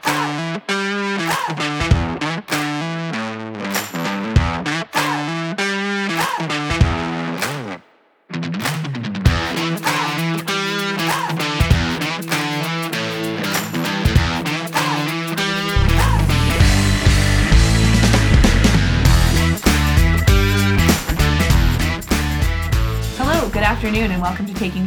Bye.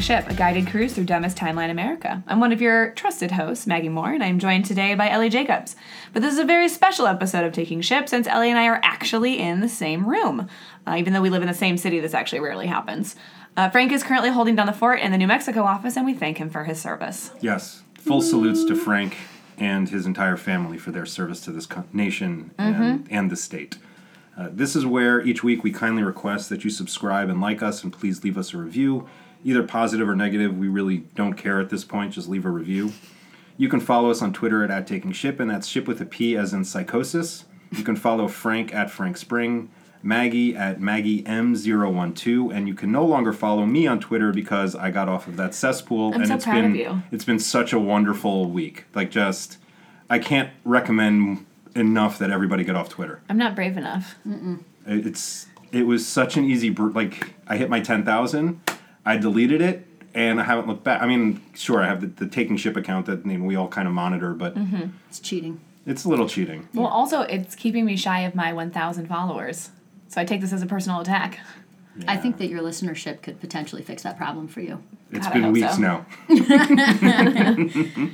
Ship, a guided cruise through dumbest timeline America. I'm one of your trusted hosts, Maggie Moore, and I'm joined today by Ellie Jacobs. But this is a very special episode of Taking Ship since Ellie and I are actually in the same room. Uh, even though we live in the same city, this actually rarely happens. Uh, Frank is currently holding down the fort in the New Mexico office, and we thank him for his service. Yes, full salutes to Frank and his entire family for their service to this co- nation and, and the state. Uh, this is where each week we kindly request that you subscribe and like us, and please leave us a review, either positive or negative. We really don't care at this point. Just leave a review. You can follow us on Twitter at, at Taking Ship, and that's ship with a P as in psychosis. You can follow Frank at Frank Spring, Maggie at Maggie M012, and you can no longer follow me on Twitter because I got off of that cesspool. I'm and so it's proud of been you. it's been such a wonderful week. Like just I can't recommend enough that everybody get off Twitter. I'm not brave enough. It's it was such an easy br- like I hit my 10,000, I deleted it and I haven't looked back. I mean, sure, I have the, the taking ship account that you know, we all kind of monitor, but Mm-hmm. It's cheating. it's a little cheating. Well, also, it's keeping me shy of my 1,000 followers. So I take this as a personal attack. I think that your listenership could potentially fix that problem for you. It's God, been weeks so. now.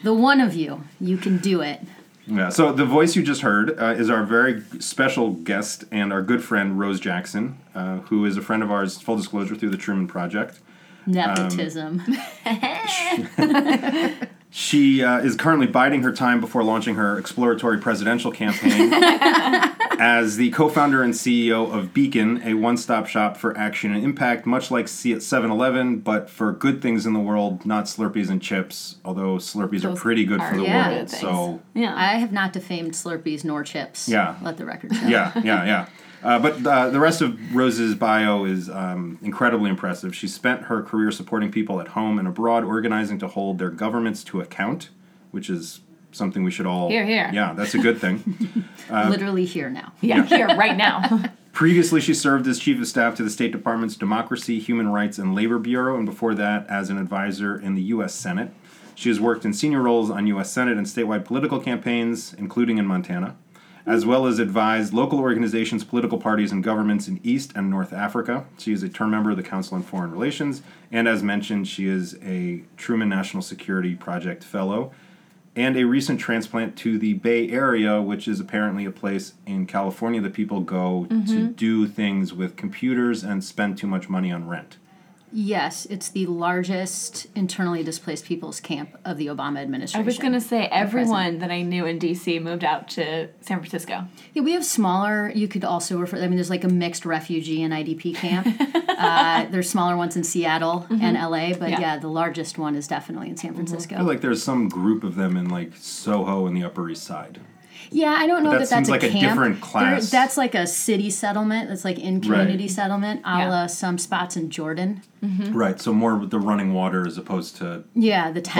The one of you, you can do it. Yeah. So the voice you just heard uh, is our very special guest and our good friend Rose Jackson, uh, who is a friend of ours. Full disclosure through the Truman Project. Nepotism. She uh, is currently biding her time before launching her exploratory presidential campaign as the co founder and CEO of Beacon, a one stop shop for action and impact, much like 7 Eleven, but for good things in the world, not Slurpees and chips, although Slurpees Those are pretty good are for the yeah, world. So, Yeah. I have not defamed Slurpees nor chips. Yeah. Let the record show. yeah, yeah, yeah. Uh, but uh, the rest of Rose's bio is um, incredibly impressive. She spent her career supporting people at home and abroad, organizing to hold their governments to account, which is something we should all. Here, here. Yeah, that's a good thing. Literally here now. yeah, here, right now. Previously, she served as chief of staff to the State Department's Democracy, Human Rights, and Labor Bureau, and before that, as an advisor in the U.S. Senate. She has worked in senior roles on U.S. Senate and statewide political campaigns, including in Montana, as well as advised local organizations, political parties, and governments in East and North Africa. She is a term member of the Council on Foreign Relations, and as mentioned, she is a Truman National Security Project Fellow and a recent transplant to the Bay Area, which is apparently a place in California that people go to mm-hmm. do things with computers and spend too much money on rent. Yes, it's the largest internally displaced people's camp of the Obama administration. I was going to say, everyone that I knew in DC moved out to San Francisco. Yeah, we have smaller. You could also refer. I mean, there's like a mixed refugee and IDP camp. uh, there's smaller ones in Seattle and LA, but Yeah. yeah. the largest one is definitely in San Francisco. I feel like there's some group of them in like Soho and the Upper East Side. Yeah, I don't know that that, that's seems like a camp. different There- class. that's like a city settlement. That's like in community Right. settlement, a Yeah. la some spots in Jordan. Right, so more with the running water as opposed to Yeah, the tents.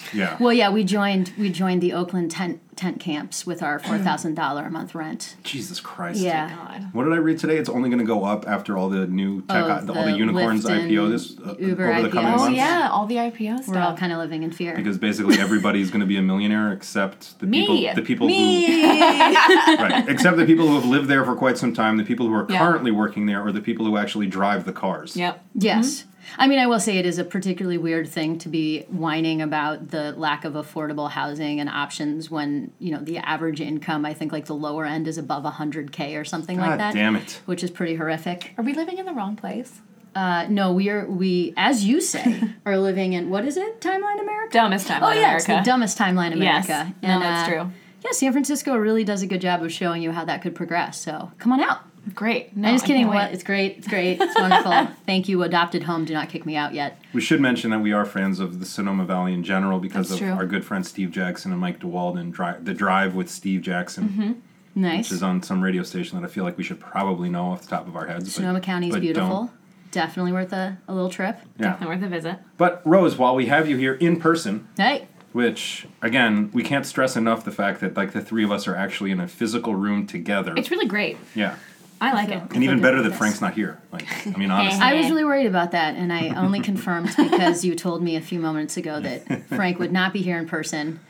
buckets. Yeah. Well, yeah, we joined we joined the Oakland tent tent camps with our four thousand dollar a month rent. Jesus Christ. Yeah. God. What did I read today? It's only going to go up after all the new tech, Oh, all the the unicorns Lyft and IPO this uh, Uber over the coming IPOs. Oh, yeah, all the IPO We're all kind of living in fear. Because basically everybody's going to be a millionaire except the Me. people the people who Me. right except the people who have lived there for quite some time the people who are Yeah. currently working there or the people who actually drive the cars yep. Yes. I mean, I will say it is a particularly weird thing to be whining about the lack of affordable housing and options when, you know, the average income, I think like the lower end is above 100K or something God like that. damn it Which is pretty horrific. Are we living in the wrong place? Uh, no, we are, we, as you say, are living in, what is it? Timeline America? Dumbest time Oh, in yeah, it's the dumbest timeline Yes. America. No, that's true. Yeah, San Francisco really does a good job of showing you how that could progress. So come on out. Great. No, I'm just kidding. can't What? It's great. It's great. It's wonderful. Thank you, adopted home. Do not kick me out yet. we should mention that we are fans of the sonoma valley in general because That's of true. our good friend steve jackson and mike dewald and dri- the drive with steve jackson Mm-hmm. Nice. which is on some radio station that i feel like we should probably know off the top of our heads but- Sonoma County is but beautiful. don't. Definitely worth a, a little trip. yeah Definitely worth a visit. but rose while we have you here in person Hey. Which again, we can't stress enough the fact that like the three of us are actually in a physical room together. It's really great. yeah. I like it. And even better that Frank's not here. Like, I mean, honestly. I was really worried about that, and I only confirmed because you told me a few moments ago that Frank would not be here in person.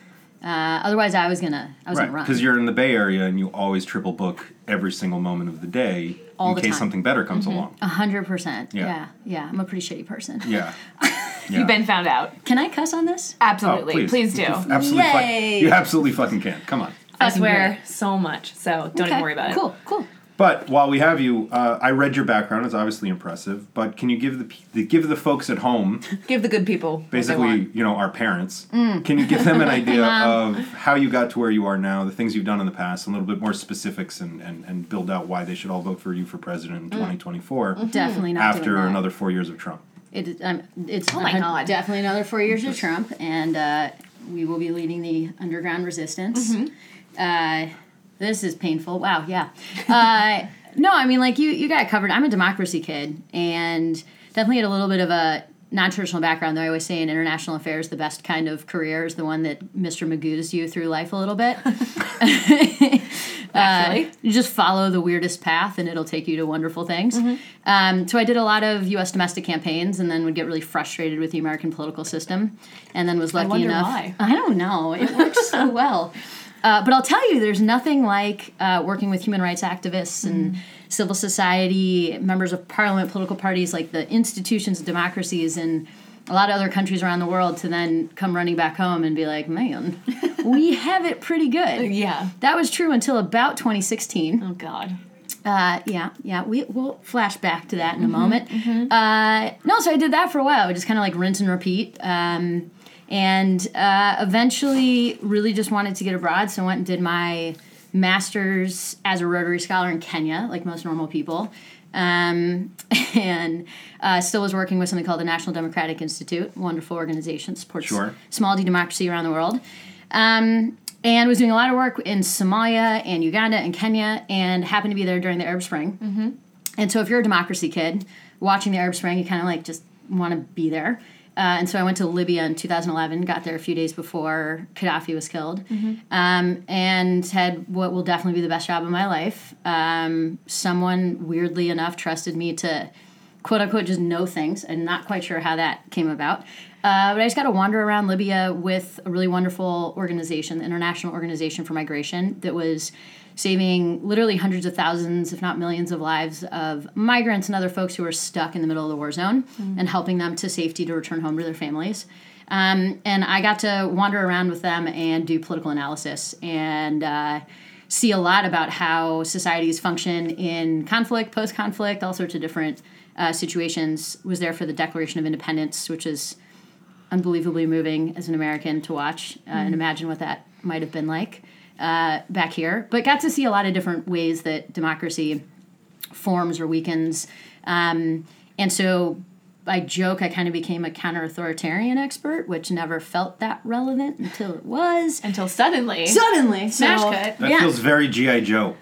Uh, otherwise, I was gonna, I was Right, gonna run. because you're in the Bay Area and you always triple book every single moment of the day All in the case time. something better comes along. A hundred percent. Yeah. Yeah, yeah. I'm a pretty shitty person. Yeah. Yeah. You've been found out. Can I cuss on this? Oh, Absolutely. please. do. You absolutely, fuck- Yay. you absolutely fucking can. Come on. I Fucking swear so much. So don't even worry about it. Cool, cool. But while we have you, uh, I read your background. It's obviously impressive. But can you give the, the give the folks at home, Give the good people what they basically, want. you know, our parents, Mm. can you give them an idea of how you got to where you are now, the things you've done in the past, a little bit more specifics, and, and, and build out why they should all vote for you for president in Mm. 2024 Definitely not after doing that. another four years of Trump. It, is- um, it's Oh my God. definitely another four years of Trump, and uh, we will be leading the underground resistance. Mm-hmm. Uh, this is painful. Wow, yeah. Uh, no, I mean, like you, you got it covered. I'm a democracy kid, and definitely had a little bit of a non-traditional background. Though I always say in international affairs, the best kind of career is the one that Mr. Magoo's you through life a little bit. Actually. you just follow the weirdest path and it'll take you to wonderful things. Mm-hmm. Um, so I did a lot of U.S. domestic campaigns and then would get really frustrated with the American political system, and then was lucky wonder enough. why. I don't know. It works so well. Uh, but I'll tell you, there's nothing like uh, working with human rights activists and civil society, members of parliament, political parties, like the institutions of democracies and a lot of other countries around the world to then come running back home and be like, man, we have it pretty good. Yeah. That was true until about 2016. Oh God. Uh, yeah, yeah. We we'll flash back to that in a moment. Uh, no, so I did that for a while. Just kind of like rinse and repeat. Um, and uh, eventually, really just wanted to get abroad, so I went and did my master's as a Rotary Scholar in Kenya, like most normal people. Um, and uh, still was working with something called the National Democratic Institute, wonderful organization, supports Sure. small d democracy around the world. Um, and was doing a lot of work in Somalia and Uganda and Kenya, and happened to be there during the Arab Spring. Mm-hmm. And so, if you're a democracy kid watching the Arab Spring, you kind of like just want to be there. Uh, and so I went to Libya in 2011, got there a few days before Gaddafi was killed, um, and had what will definitely be the best job of my life. Um, someone, weirdly enough, trusted me to quote unquote just know things. I'm not quite sure how that came about. Uh, but I just got to wander around Libya with a really wonderful organization, the International Organization for Migration, that was saving literally hundreds of thousands, if not millions, of lives of migrants and other folks who are stuck in the middle of the war zone and helping them to safety to return home to their families. Um, and I got to wander around with them and do political analysis and uh, see a lot about how societies function in conflict, post conflict, all sorts of different uh, situations. Was there for the Declaration of Independence, which is unbelievably moving as an American to watch uh, and imagine what that might have been like uh, back here. But got to see a lot of different ways that democracy forms or weakens. Um, and so I joke I kind of became a counter authoritarian expert, which never felt that relevant until it was. Until suddenly. Suddenly, Smash so, cut. That yeah, feels very G.I. Joe.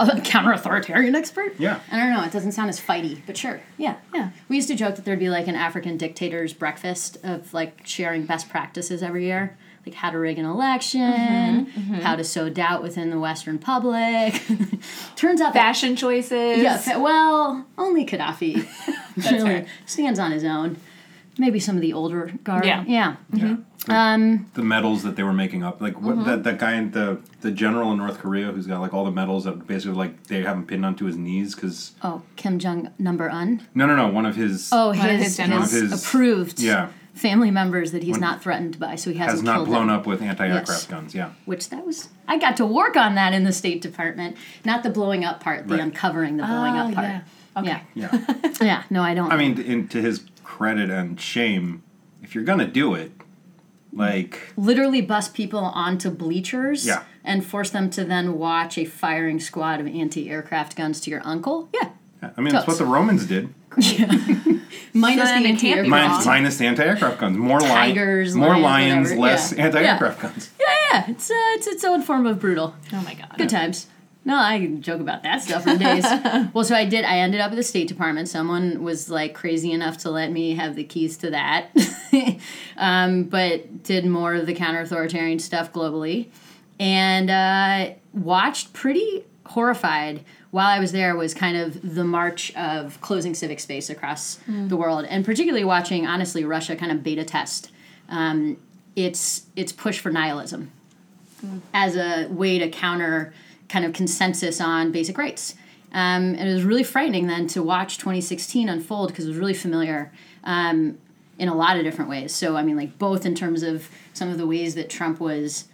a counter authoritarian expert. Yeah. I don't know. It doesn't sound as fighty, but sure. Yeah, yeah. We used to joke that there'd be like an African dictator's breakfast of like sharing best practices every year, like how to rig an election, mm-hmm, mm-hmm. how to sow doubt within the Western public. Turns out that Fashion choices. yeah, fa- well, only Gaddafi really fair. stands on his own. Maybe some of the older guard. Yeah. Mm-hmm. yeah. Yeah. Um, the medals that they were making up, like what that, that guy the the general in North Korea who's got like all the medals that basically like they have him pinned onto his knees because oh, Kim Jong number un. no no no one of his Oh, of his, his generals. his One of his- approved yeah family members that he's When- not threatened by, so he hasn't has not killed blown them. up with anti-aircraft Yes. guns. Yeah, Which that was I got to work on that in the State Department, not the blowing up part, the Right. uncovering the blowing Oh, up part. yeah. Okay. Yeah, yeah. yeah. No, I don't. I mean, in, to his credit and shame, if you're gonna do it, like literally bust people onto bleachers Yeah. and force them to then watch a firing squad of anti-aircraft guns to your uncle. Yeah, yeah. I mean that's what the Romans did. minus then the it can't be anti-aircraft. Minus, minus the anti-aircraft guns. More li- more lions, lions, whatever, less yeah. anti-aircraft guns. Yeah, yeah. It's uh, it's its own form of brutal. Oh my god. Good times. No, I joke about that stuff for days. well, so I did. I ended up at the State Department. Someone was like crazy enough to let me have the keys to that, um, but did more of the counter-authoritarian stuff globally, and uh, watched pretty horrified while I was there was kind of the march of closing civic space across the world, and particularly watching, honestly, Russia kind of beta test um, its its push for nihilism as a way to counter kind of consensus on basic rights. Um, and it was really frightening then to watch 2016 unfold because it was really familiar um, in a lot of different ways. So, I mean, like both in terms of some of the ways that Trump was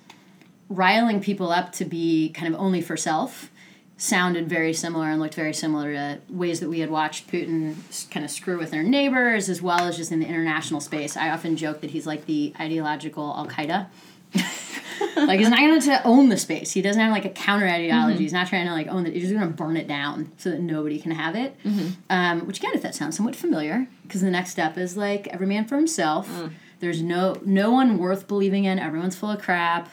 riling people up to be kind of only for self sounded very similar and looked very similar to ways that we had watched Putin kind of screw with their neighbors as well as just in the international space. I often joke that he's like the ideological Al Qaeda. like he's not going to own the space. He doesn't have like a counter ideology. Mm-hmm. He's not trying to like own it. He's just going to burn it down so that nobody can have it. Um, which again, if that sounds somewhat familiar, because the next step is like every man for himself. Mm. There's no no one worth believing in. Everyone's full of crap.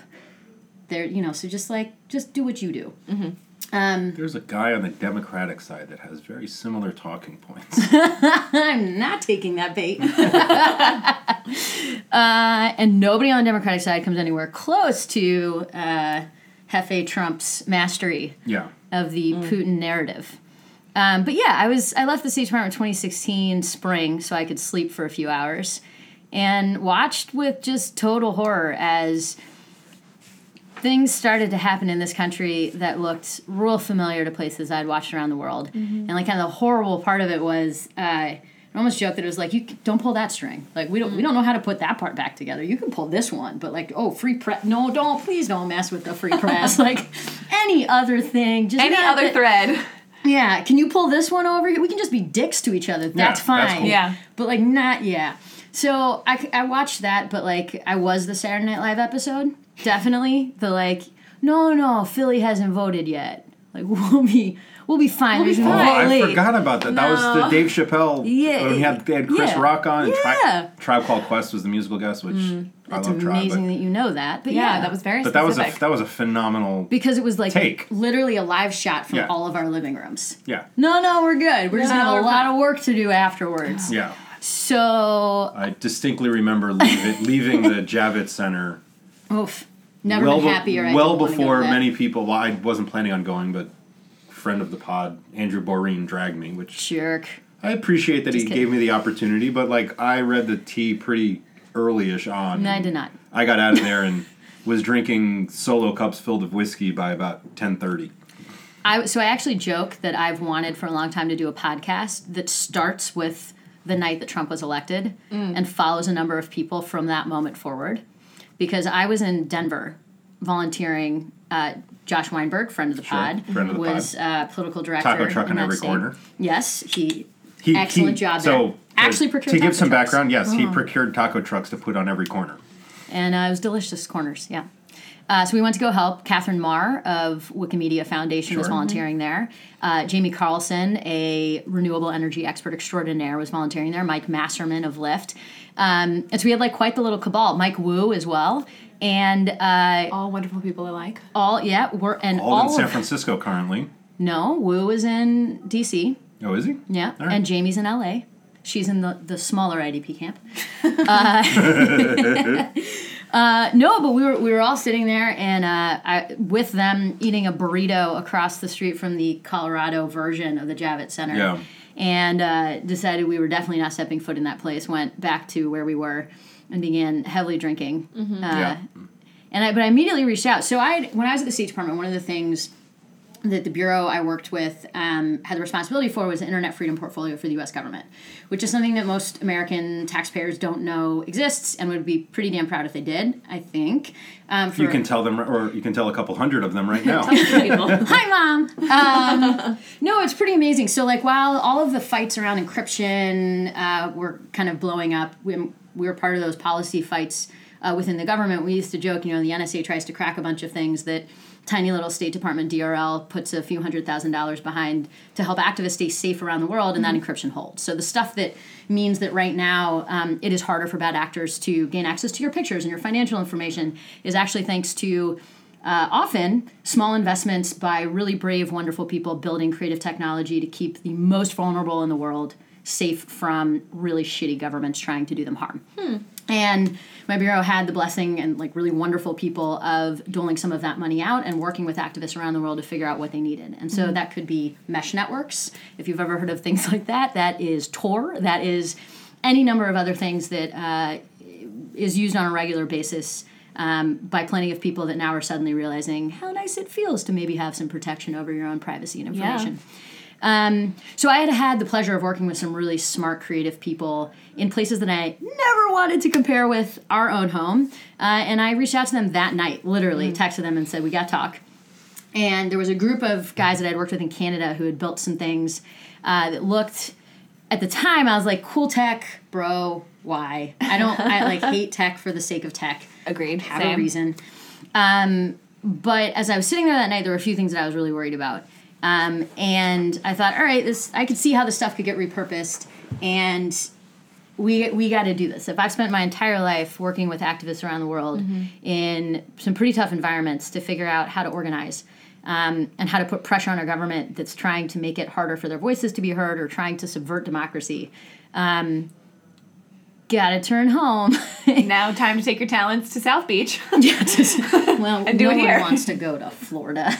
There, you know. So just like just do what you do. Mm-hmm. Um, There's a guy on the Democratic side that has very similar talking points. I'm not taking that bait. uh, and nobody on the Democratic side comes anywhere close to uh, Hefe Trump's mastery yeah. of the Putin narrative. Um, but yeah, I was I left the State Department in 2016 spring so I could sleep for a few hours, and watched with just total horror as things started to happen in this country that looked real familiar to places I'd watched around the world. And like kind of the horrible part of it was uh, I almost joked that it was like you don't pull that string. Like we don't we don't know how to put that part back together. You can pull this one, but like oh free press. No, don't please don't mess with the free press. like any other thing, just Any other that- thread. yeah, can you pull this one over? We can just be dicks to each other. That's that's fine. cool. Yeah. But like not yeah. So I, I watched that, but like I was the Saturday Night Live episode. Definitely the like no no Philly hasn't voted yet. Like we'll be we'll be fine. We'll be no Oh, I forgot about that. That was the Dave Chappelle. Uh, yeah, when he had, they had Chris yeah. Rock on. And Tri- Yeah. Tribe Called Quest was the musical guest, which mm. I That's love Tribe. amazing But, that you know that. But Yeah, yeah, that was very but that was specific. a that was a phenomenal. because it was like Take. literally a live shot from Yeah. all of our living rooms. Yeah, No, no, we're good. We're just gonna have a lot fine. of work to do afterwards. yeah. So, I distinctly remember leaving, leaving the Javits Center oof, never well, been happier. Well didn't wanna go before many people. Well, I wasn't planning on going, but friend of the pod, Andrew Boreen, dragged me, which jerk. I appreciate that he kidding. gave me the opportunity. But like, I read the tea pretty early-ish on. No, I did not. I got out of there and was drinking solo cups filled of whiskey by about ten thirty. I so I actually joke that I've wanted for a long time to do a podcast that starts with the night that Trump was elected and follows a number of people from that moment forward. Because I was in Denver volunteering. Uh, Josh Weinberg, friend of the Sure, pod, friend of the was Uh, political director. Taco truck in in every state. corner. Yes, he. He, Excellent he- job So there. to- Actually procured to give taco some trucks. background, yes, he Oh. procured taco trucks to put on every corner. and uh, it was delicious corners. Yeah. Uh, so we went to go help. Katherine Maher of Wikimedia Foundation was Sure. volunteering there. Uh, Jamie Carlson, a renewable energy expert extraordinaire, was volunteering there. Mike Masserman of Lyft. Um, and so we had like quite the little cabal. Mike Wu as well. And uh, All wonderful people alike. all, yeah, we're, and All, all, in San of, Francisco currently. no, Wu is in DC. Oh, is he? Yeah. All right. And Jamie's in LA. She's in the, the smaller IDP camp. uh, no, but we were we were all sitting there and uh, I, with them eating a burrito across the street from the Colorado version of the Javits Center. Yeah. And uh, decided we were definitely not stepping foot in that place. Went back to where we were and began heavily drinking. Uh, yeah. and I, but I immediately reached out. So I, when I was at the State Department, one of the things that the bureau I worked with um, had the responsibility for was the Internet Freedom Portfolio for the U.S. government, which is something that most American taxpayers don't know exists and would be pretty damn proud if they did. I think. Um, for, You can tell them, or you can tell a couple hundred of them right now. Hi, mom. Um, no, it's pretty amazing. So, like, while all of the fights around encryption uh, were kind of blowing up, we, we were part of those policy fights uh, within the government. We used to joke, you know, the NSA tries to crack a bunch of things that tiny little State Department DRL puts a few hundred thousand dollars behind to help activists stay safe around the world, and that encryption holds. So the stuff that means that right now um, it is harder for bad actors to gain access to your pictures and your financial information is actually thanks to uh, often small investments by really brave, wonderful people building creative technology to keep the most vulnerable in the world safe from really shitty governments trying to do them harm. And my bureau had the blessing and like really wonderful people of doling some of that money out and working with activists around the world to figure out what they needed. And so that could be mesh networks. If you've ever heard of things like that, that is Tor. That is any number of other things that uh, is used on a regular basis um, by plenty of people that now are suddenly realizing how nice it feels to maybe have some protection over your own privacy and information. Um, so I had had the pleasure of working with some really smart, creative people in places that I never wanted to compare with our own home. Uh, and I reached out to them that night, literally texted them and said, "We got to talk." And there was a group of guys that I'd worked with in Canada who had built some things uh, that looked. At the time, I was like, "Cool tech, bro. Why? I don't. I like hate tech for the sake of tech. Agreed. Have Same. a reason." Um, but as I was sitting there that night, there were a few things that I was really worried about. Um, and I thought, all right, this I could see how this stuff could get repurposed, and we we got to do this. If I've spent my entire life working with activists around the world in some pretty tough environments to figure out how to organize um, and how to put pressure on our government that's trying to make it harder for their voices to be heard or trying to subvert democracy, um, gotta turn home. Now, time to take your talents to South Beach. Yeah, just, well, And do no it one wants to go to Florida.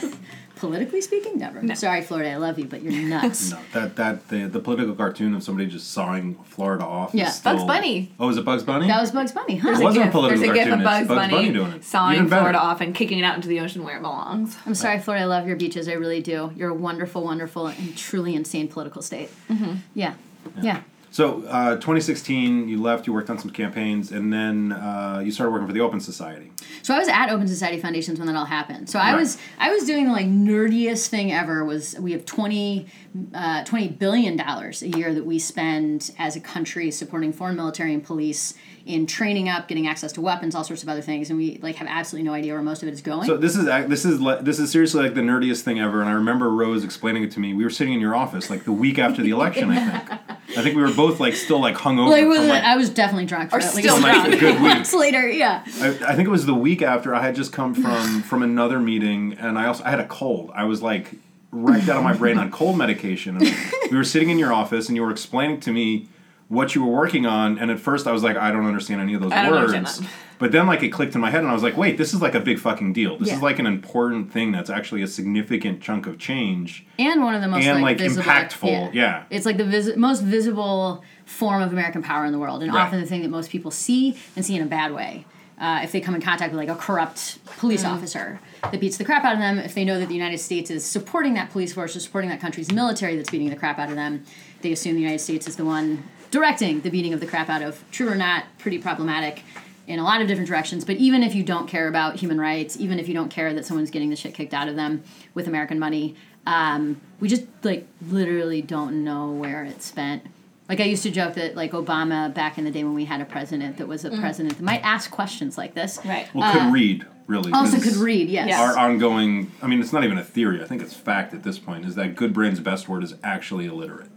Politically speaking, never. Sorry, Florida, I love you, but you're nuts. No, that that the, the political cartoon of somebody just sawing Florida off. Yeah. is still, Bugs Bunny. Oh, is it Bugs Bunny? That was Bugs Bunny, huh? It wasn't a gif. political There's a gif of cartoon, it's Bugs, Bugs Bunny doing it. sawing Even better. Florida off and kicking it out into the ocean where it belongs. I'm sorry, Florida. I love your beaches. I really do. You're a wonderful, wonderful, and truly insane political state. Mm-hmm. Yeah. yeah. So, uh, 2016, you left. You worked on some campaigns, and then uh, you started working for the Open Society. So I was at Open Society Foundations when that all happened. So I Right. was I was doing the like nerdiest thing ever. Was we have 20, uh, 20 billion dollars a year that we spend as a country supporting foreign military and police in training up, getting access to weapons, all sorts of other things, and we like have absolutely no idea where most of it is going. So this is this is this is seriously like the nerdiest thing ever. And I remember Rose explaining it to me. We were sitting in your office like the week after the election. I think. I think we were both like still like hungover. like, from, was, like, I was definitely drunk for Or at least still a drunk. few A good week. months later. Yeah. I, I think it was the week after I had just come from from another meeting, and I also I had a cold. I was like wrecked out of my brain on cold medication. And we were sitting in your office, and you were explaining to me what you were working on. And at first, I was like, I don't understand any of those words. But then, like, it clicked in my head, and I was like, wait, this is like a big fucking deal. This Yeah. is like an important thing that's actually a significant chunk of change. and one of the most And, like, like, visible, impactful, yeah. it's like the vis- most visible form of American power in the world, and Right. often the thing that most people see and see in a bad way. Uh, if they come in contact with like a corrupt police officer that beats the crap out of them, if they know that the United States is supporting that police force or supporting that country's military that's beating the crap out of them, they assume the United States is the one directing the beating of the crap out of. True or not, pretty problematic in a lot of different directions. But even if you don't care about human rights, even if you don't care that someone's getting the shit kicked out of them with American money, um, we just like literally don't know where it's spent. Like I used to joke that like Obama back in the day when we had a president that was a president that might ask questions like this. Right. Well, could read really. Uh, Also 'cause could read, yes. Yes. Our ongoing, I mean, it's not even a theory. I think it's fact at this point. Is that good brain's best word is actually illiterate.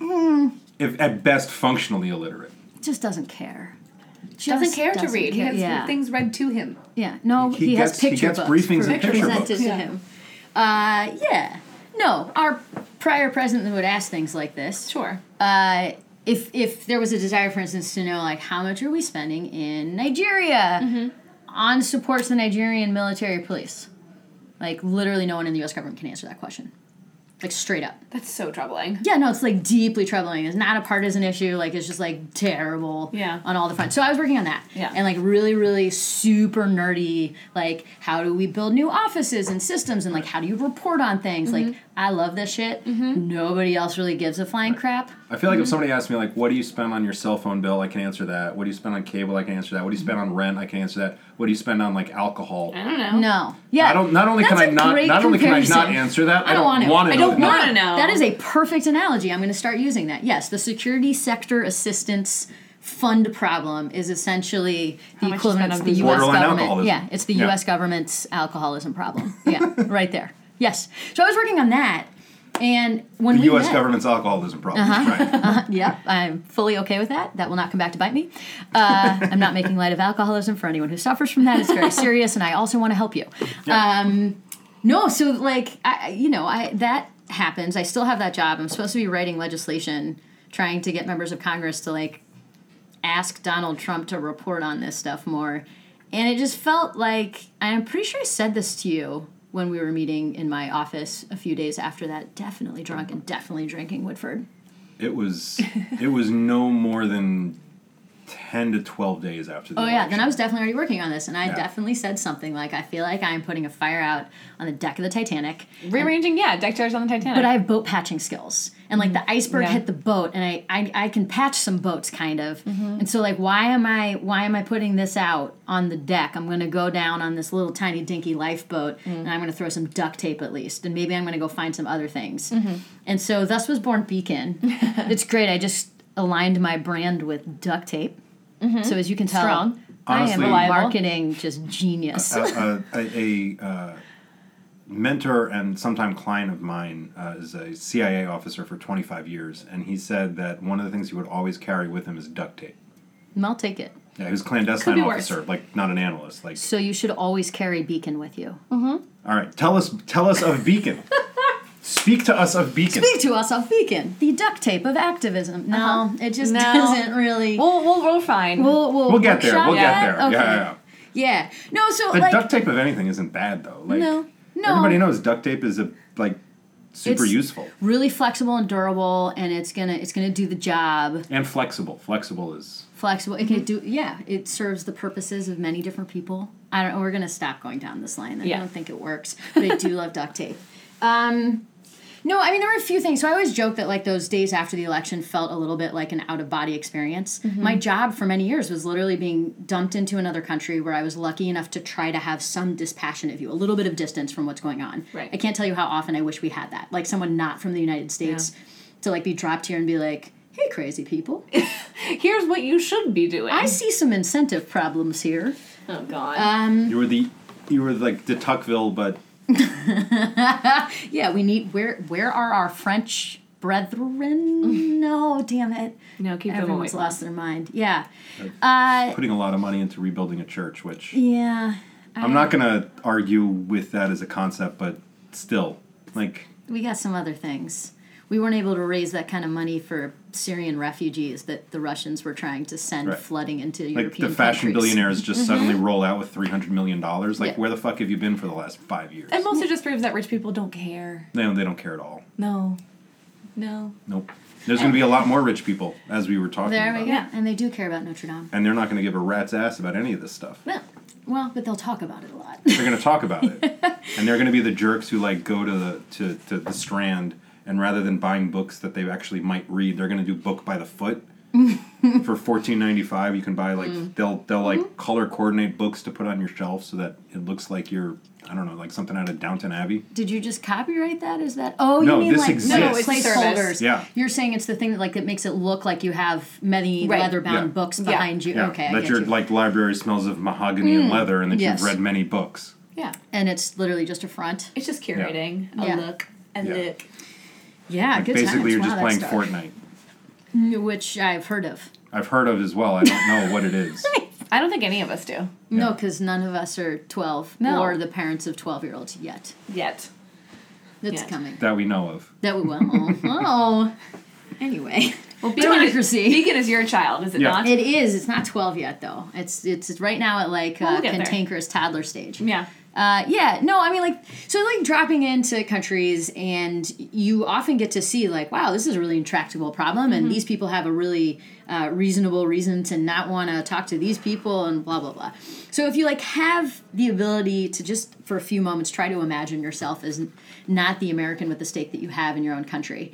Hmm. If at best functionally illiterate. Just doesn't care. She doesn't care to doesn't read. He has yeah. things read to him. Yeah, no, He he, has gets- he picture gets books briefings and picture presented books. to Yeah. him. Uh, yeah, no, our prior president would ask things like this. Sure. Uh, if if there was a desire, for instance, to know like how much are we spending in Nigeria Mm-hmm. on support to the Nigerian military police, like literally no one in the U.S. government can answer that question, like straight up. That's so troubling. Yeah, no, it's like deeply troubling. It's not a partisan issue. Like it's just like terrible. Yeah. On all the fronts. So I was working on that. Yeah. And like really, really super nerdy. Like how do we build new offices and systems and like how do you report on things? Mm-hmm. Like I love this shit. Mm-hmm. Nobody else really gives a flying crap. I feel like Mm-hmm. if somebody asked me like, "What do you spend on your cell phone bill?" I can answer that. What do you spend on cable? I can answer that. What do you spend on rent? I can answer that. What do you spend on like alcohol? I don't know. No. Yeah. I don't. Not only can I I a not. great Not only can I not answer that. I, don't want to. want to. I know don't that. want to know. That is a perfect analogy. I'm going to start using that. Yes, the security sector assistance fund problem is essentially the much equivalent of the? U.S. Government. alcoholism. Yeah, it's the Yeah. U.S. government's alcoholism problem. Yeah, right there. Yes. So I was working on that, And when The U.S. met, government's alcoholism problem, Uh-huh. right? Yep, I'm fully okay with that. That will not come back to bite me. Uh, I'm not making light of alcoholism for anyone who suffers from that. It's very serious, and I also want to help you. Um, no, so like I, you know, I that happens. I still have that job. I'm supposed to be writing legislation, trying to get members of Congress to like ask Donald Trump to report on this stuff more. And it just felt like I'm pretty sure I said this to you when we were meeting in my office a few days after that. Definitely drunk and definitely drinking Woodford. It was it was no more than ten to twelve days after the Oh yeah, then I was definitely already working on this, and I Yeah. definitely said something like, "I feel like I'm putting a fire out on the deck of the Titanic, Rearranging, yeah, deck chairs on the Titanic. but I have boat patching skills, and like the iceberg Yeah. hit the boat, and I, I I can patch some boats kind of, Mm-hmm. and so like why am I why am I putting this out on the deck? I'm gonna go down on this little tiny dinky lifeboat, Mm. and I'm gonna throw some duct tape at least, and maybe I'm gonna go find some other things, Mm-hmm. and so thus was born Beacon. it's great. I just aligned my brand with duct tape. So as you can tell, Mm-hmm. Strong. I am a Reliable. marketing just genius. a, a, a, a uh, mentor and sometime client of mine uh, is a CIA officer for 25 years, and he said that one of the things he would always carry with him is duct tape. I'll take it. Yeah, he was a clandestine Could be worse. officer, like not an analyst. Like, So you should always carry Beacon with you. all right, tell us, tell us of Beacon. Speak to us of Beacon. Speak to us of Beacon, the duct tape of activism. No, it just No. doesn't really. we'll, we'll, we'll find. we'll, we'll, We'll get there. workshop We'll get that? there. Okay. Yeah, yeah, yeah. Yeah. No, so But like duct tape of anything isn't bad though. Like, no, no. everybody knows duct tape is a like super It's- useful really flexible and durable, and it's gonna it's gonna do the job. and flexible. Flexible is Flexible. It can do. Yeah, it serves the purposes of many different people. I don't. Know. We're gonna stop going down this line. I Yeah. don't think it works, but I do love duct tape. Um, no, I mean there were a few things. So I always joke that like those days after the election felt a little bit like an out of body experience. Mm-hmm. My job for many years was literally being dumped into another country where I was lucky enough to try to have some dispassionate view, a little bit of distance from what's going on. Right. I can't tell you how often I wish we had that. Like someone not from the United States to like be dropped here and be like, "Hey, crazy people, Here's what you should be doing. I see some incentive problems here." oh, God. Um, you were the you were like the Tocqueville but Yeah, we need where where are our French brethren? no, damn it. no, keep them away. Everyone's lost their mind. Yeah. Uh, putting a lot of money into rebuilding a church, which yeah. I'm not gonna argue with that as a concept, but still, like We got some other things. We weren't able to raise that kind of money for Syrian refugees that the Russians were trying to send Right. flooding into like European the fashion countries. billionaires just mm-hmm. suddenly roll out with three hundred million dollars. Like, Yeah. where the fuck have you been for the last five years? And mostly just proves that rich people don't care. No, they don't care at all. No. No. Nope. There's gonna be a lot more rich people, as we were talking There about, we go. And they do care about Notre Dame. and they're not gonna give a rat's ass about any of this stuff. Well, well, but they'll talk about it a lot. They're gonna talk about it, and they're gonna be the jerks who like go to the to, to the Strand, and rather than buying books that they actually might read, they're gonna do book by the foot. For fourteen ninety five, you can buy like they'll they'll like color coordinate books to put on your shelf so that it looks like you're I don't know like something out of Downton Abbey. Did you just copyright that? Is that? Oh, No, you mean this like exists. No, it's a placeholders? Yeah. You're saying it's the thing that like that makes it look like you have many Right. leather bound Yeah. books Yeah. behind you. Yeah, Okay, that your you. Mm. like library smells of mahogany and leather, and that Yes. you've read many books. Yeah. and it's literally just a front. It's just curating a Yeah. look. A Yeah. look. Yeah, Like good basically, times. you're just that's playing dark. Fortnite. Which I've heard of. I've heard of as well. I don't know what it is. I don't think any of us do. No, because none of us are 12 No. or the parents of 12 year olds yet. Yet. It's Yet. coming. that we know of. That we will. oh. Anyway. Well, Beacon is, Beacon is your child, is it Yeah. not? It is. It's not 12 yet, though. It's it's right now at like Well, uh, we'll get there. cantankerous toddler stage. yeah. Uh, yeah, no, I mean, like, so like dropping into countries, and you often get to see, like, wow, this is a really intractable problem, and these people have a really uh, reasonable reason to not want to talk to these people, and blah, blah, blah. So if you, like, have the ability to just for a few moments try to imagine yourself as not the American with the stake that you have in your own country,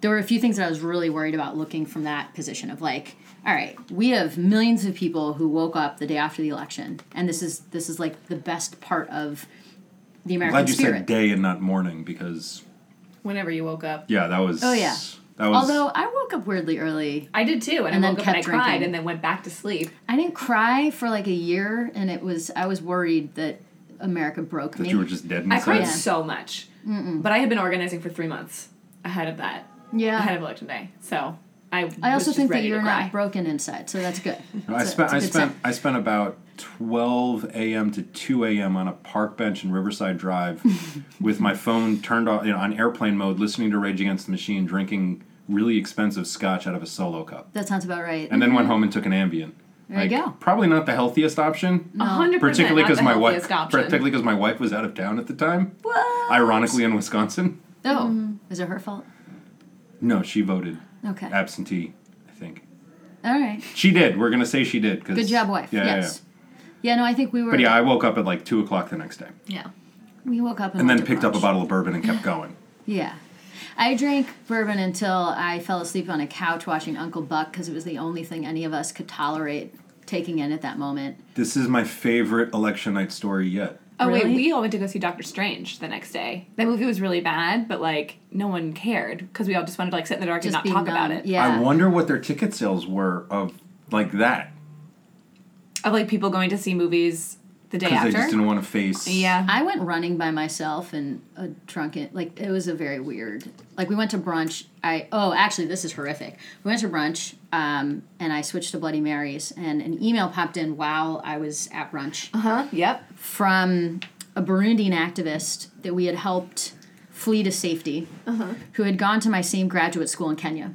there were a few things that I was really worried about looking from that position of, like, all right, we have millions of people who woke up the day after the election, and this is this is like the best part of the I'm American glad you spirit. said day and not morning because Whenever you woke up. yeah, that was. Oh, yeah. That was. Although I woke up weirdly early. I did too, and, And I then woke up and I kept cried drinking. and then went back to sleep. I didn't cry for like a year, and it was I was worried that America broke that me. you were just dead Inside. I inside. cried Yeah. so much. But I had been organizing for three months. ahead of that, Yeah. ahead of election day. So I. I also think that you're not broken inside, so that's good. I It's a- spent I it's a good spent sign. I spent about 12 a.m. to 2 a.m. on a park bench in Riverside Drive with my phone turned on you know, on airplane mode, listening to Rage Against the Machine, drinking really expensive scotch out of a solo cup, That sounds about right. and then went mm-hmm. home and took an Ambien. There you go. Probably not the healthiest option, A hundred percent particularly because my wife, option. particularly because my wife was out of town at the time, What? ironically in Wisconsin. oh, mm-hmm. is it her fault? No, she voted Okay. absentee. I think All right. she did. We're gonna say she did. 'cause- Good job, wife. Yeah, yeah, yes. Yeah, no, I think we were. But yeah, I woke up at like two o'clock the next day, Yeah. we woke up and, and then went to picked up a bottle of bourbon and kept going. Yeah. I drank bourbon until I fell asleep on a couch watching Uncle Buck because it was the only thing any of us could tolerate taking in at that moment. This is my favorite election night story yet. Oh Really? wait, we all went to go see Doctor Strange the next day. That movie was really bad, but like no one cared because we all just wanted to like sit in the dark Just and not being talk about it. Yeah. I wonder what their ticket sales were of like that Of like people going to see movies the day because they just didn't want to face. yeah. I went running by myself in a drunken like it was a very weird. Like we went to brunch. I oh actually this is horrific. We went to brunch um, and I switched to Bloody Marys and an email popped in while I was at brunch Uh huh. Yep. from a Burundian activist that we had helped flee to safety, who had gone to my same graduate school in Kenya.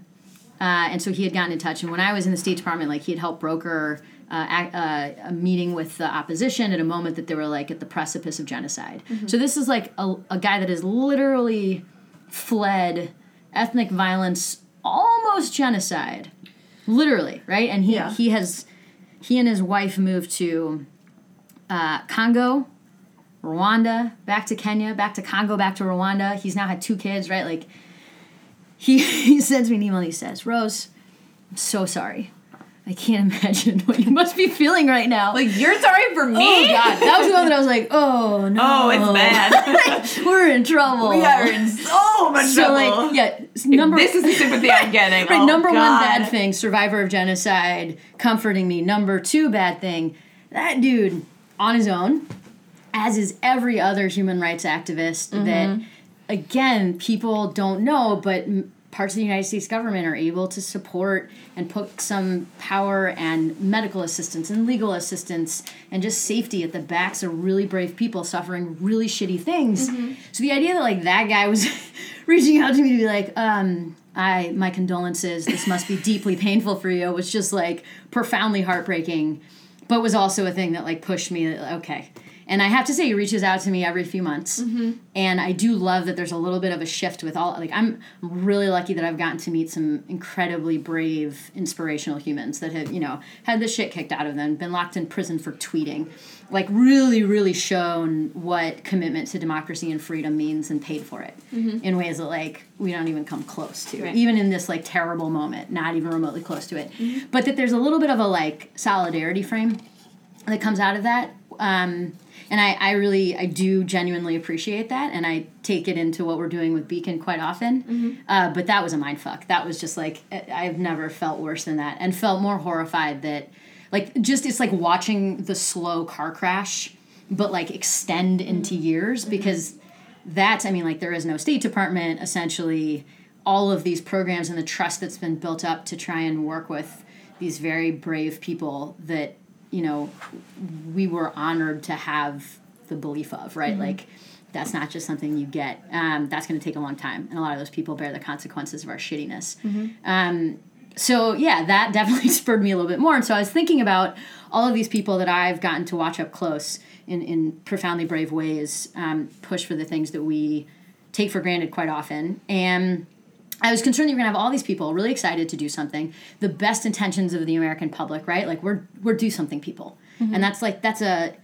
Uh, and so he had gotten in touch. And when I was in the State Department, like he had helped broker uh, a, uh, a meeting with the opposition at a moment that they were like at the precipice of genocide. So this is like a, a guy that has literally fled ethnic violence, almost genocide, literally, right? And he Yeah. he has he and his wife moved to uh, Congo, Rwanda, back to Kenya, back to Congo, back to Rwanda. He's now had two kids, right? Like he he sends me an email and he says, Rose, I'm so sorry. I can't imagine what you must be feeling right now. Like you're sorry for me. oh god, that was the one that I was like, oh no, Oh, it's bad. we're in trouble. we are in so much so trouble. like yeah, number this is the sympathy I'm getting. Right, Oh, number one bad thing, survivor of genocide, comforting me. Number two bad thing, that dude on his own, as is every other human rights activist Mm-hmm. that, again, people don't know, but parts of the United States government are able to support and put some power and medical assistance and legal assistance and just safety at the backs of really brave people suffering really shitty things. Mm-hmm. So the idea that like that guy was reaching out to me to be like, um, I my condolences. This must be deeply painful for you. Was just like profoundly heartbreaking, but was also a thing that like pushed me. Okay, and I have to say, he reaches out to me every few months, mm-hmm. and I do love that there's a little bit of a shift with all. Like I'm really lucky that I've gotten to meet some incredibly brave, inspirational humans that have you know had the shit kicked out of them, been locked in prison for tweeting, like really, really shown what commitment to democracy and freedom means and paid for it mm-hmm. in ways that like we don't even come close to, Right. even in this like terrible moment, not even remotely close to it. Mm-hmm. But that there's a little bit of a like solidarity frame that comes out of that. Um, and I, I really, I do genuinely appreciate that, and I take it into what we're doing with Beacon quite often. Mm-hmm. Uh, but that was a mind fuck. That was just like I've never felt worse than that, and felt more horrified that, like, just it's like watching the slow car crash, but like extend mm-hmm. into years mm-hmm. because that's I mean like there is no State Department essentially. All of these programs and the trust that's been built up to try and work with these very brave people that you know we were honored to have the belief of right? Like that's not just something you get um, that's going to take a long time and a lot of those people bear the consequences of our shittiness. Um, so yeah that definitely spurred me a little bit more and so i was thinking about all of these people that i've gotten to watch up close in, in profoundly brave ways um, push for the things that we take for granted quite often and I was concerned that you're gonna have all these people really excited to do something. The best intentions of the American public, right? Like we're we're do something people, mm-hmm. and that's like that's a